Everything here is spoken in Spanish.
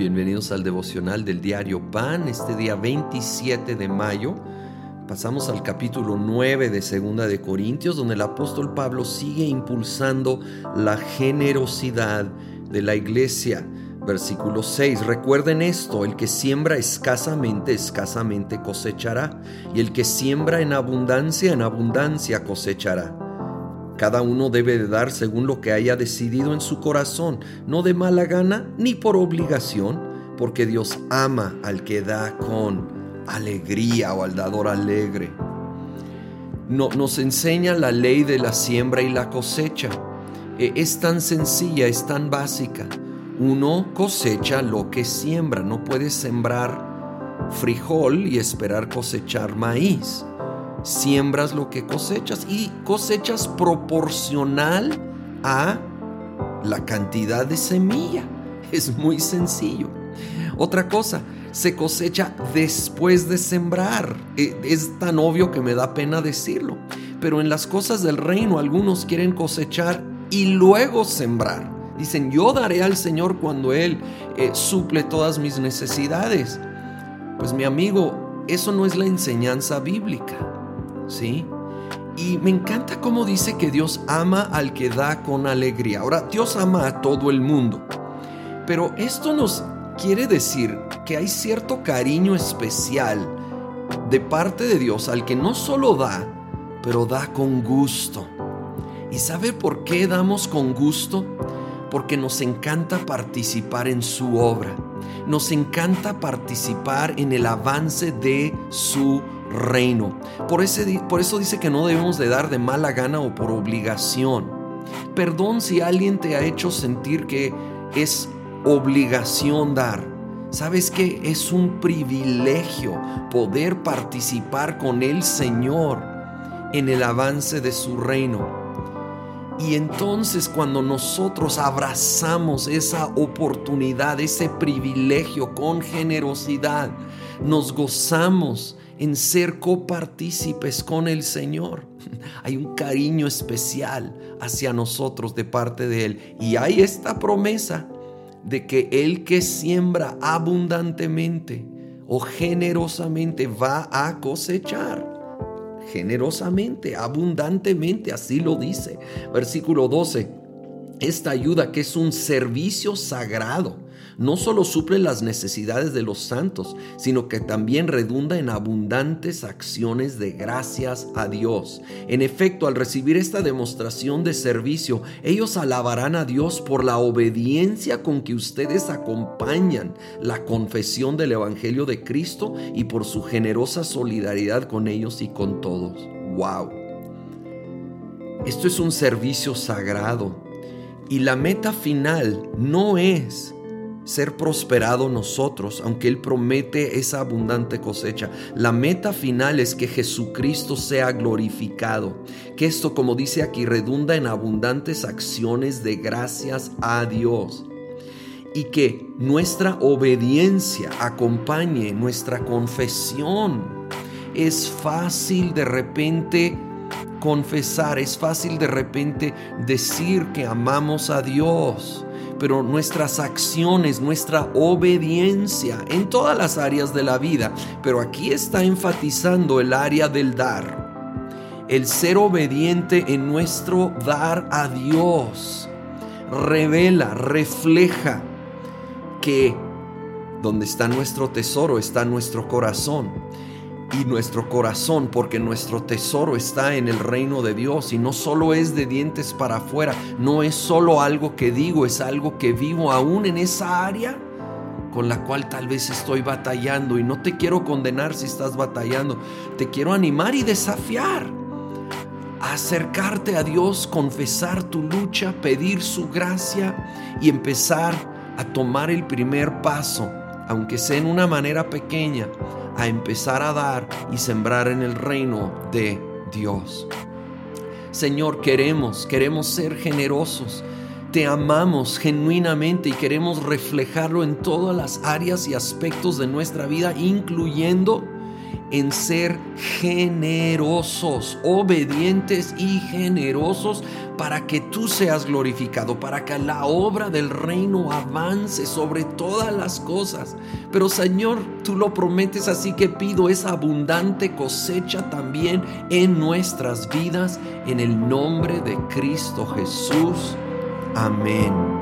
Bienvenidos al devocional del diario Pan, este día 27 de mayo. Pasamos al capítulo 9 de Segunda de Corintios, donde el apóstol Pablo sigue impulsando la generosidad de la iglesia. Versículo 6. Recuerden esto, el que siembra escasamente, escasamente cosechará, y el que siembra en abundancia, en abundancia cosechará. Cada uno debe de dar según lo que haya decidido en su corazón, no de mala gana ni por obligación, porque Dios ama al que da con alegría o al dador alegre. No, nos enseña la ley de la siembra y la cosecha. E, es tan sencilla, es tan básica. Uno cosecha lo que siembra, no puede sembrar frijol y esperar cosechar maíz siembras lo que cosechas y cosechas proporcional a la cantidad de semilla. Es muy sencillo. Otra cosa, se cosecha después de sembrar. E, es tan obvio que me da pena decirlo. Pero en las cosas del reino algunos quieren cosechar y luego sembrar. Dicen, yo daré al Señor cuando Él eh, suple todas mis necesidades. Pues mi amigo, eso no es la enseñanza bíblica. ¿Sí? Y me encanta cómo dice que Dios ama al que da con alegría. Ahora, Dios ama a todo el mundo, pero esto nos quiere decir que hay cierto cariño especial de parte de Dios al que no solo da, pero da con gusto. ¿Y sabe por qué damos con gusto? Porque nos encanta participar en su obra. Nos encanta participar en el avance de su reino. Por, ese, por eso dice que no debemos de dar de mala gana o por obligación. Perdón si alguien te ha hecho sentir que es obligación dar. ¿Sabes que Es un privilegio poder participar con el Señor en el avance de su reino. Y entonces cuando nosotros abrazamos esa oportunidad, ese privilegio con generosidad, nos gozamos en ser copartícipes con el Señor. Hay un cariño especial hacia nosotros de parte de Él. Y hay esta promesa de que el que siembra abundantemente o generosamente va a cosechar. Generosamente, abundantemente, así lo dice. Versículo 12. Esta ayuda que es un servicio sagrado no solo suple las necesidades de los santos, sino que también redunda en abundantes acciones de gracias a Dios. En efecto, al recibir esta demostración de servicio, ellos alabarán a Dios por la obediencia con que ustedes acompañan la confesión del Evangelio de Cristo y por su generosa solidaridad con ellos y con todos. ¡Wow! Esto es un servicio sagrado y la meta final no es ser prosperado nosotros, aunque Él promete esa abundante cosecha. La meta final es que Jesucristo sea glorificado, que esto, como dice aquí, redunda en abundantes acciones de gracias a Dios y que nuestra obediencia acompañe nuestra confesión. Es fácil de repente confesar, es fácil de repente decir que amamos a Dios pero nuestras acciones, nuestra obediencia en todas las áreas de la vida. Pero aquí está enfatizando el área del dar. El ser obediente en nuestro dar a Dios revela, refleja que donde está nuestro tesoro está nuestro corazón y nuestro corazón, porque nuestro tesoro está en el reino de Dios y no solo es de dientes para afuera, no es solo algo que digo, es algo que vivo aún en esa área con la cual tal vez estoy batallando. Y no te quiero condenar si estás batallando, te quiero animar y desafiar acercarte a Dios, confesar tu lucha, pedir su gracia y empezar a tomar el primer paso, aunque sea en una manera pequeña, a empezar a dar y sembrar en el reino de Dios. Señor, queremos, queremos ser generosos. Te amamos genuinamente y queremos reflejarlo en todas las áreas y aspectos de nuestra vida, incluyendo en ser generosos, obedientes y generosos para que tú seas glorificado, para que la obra del reino avance sobre todas las cosas. Pero Señor, tú lo prometes, así que pido esa abundante cosecha también en nuestras vidas, en el nombre de Cristo Jesús. Amén.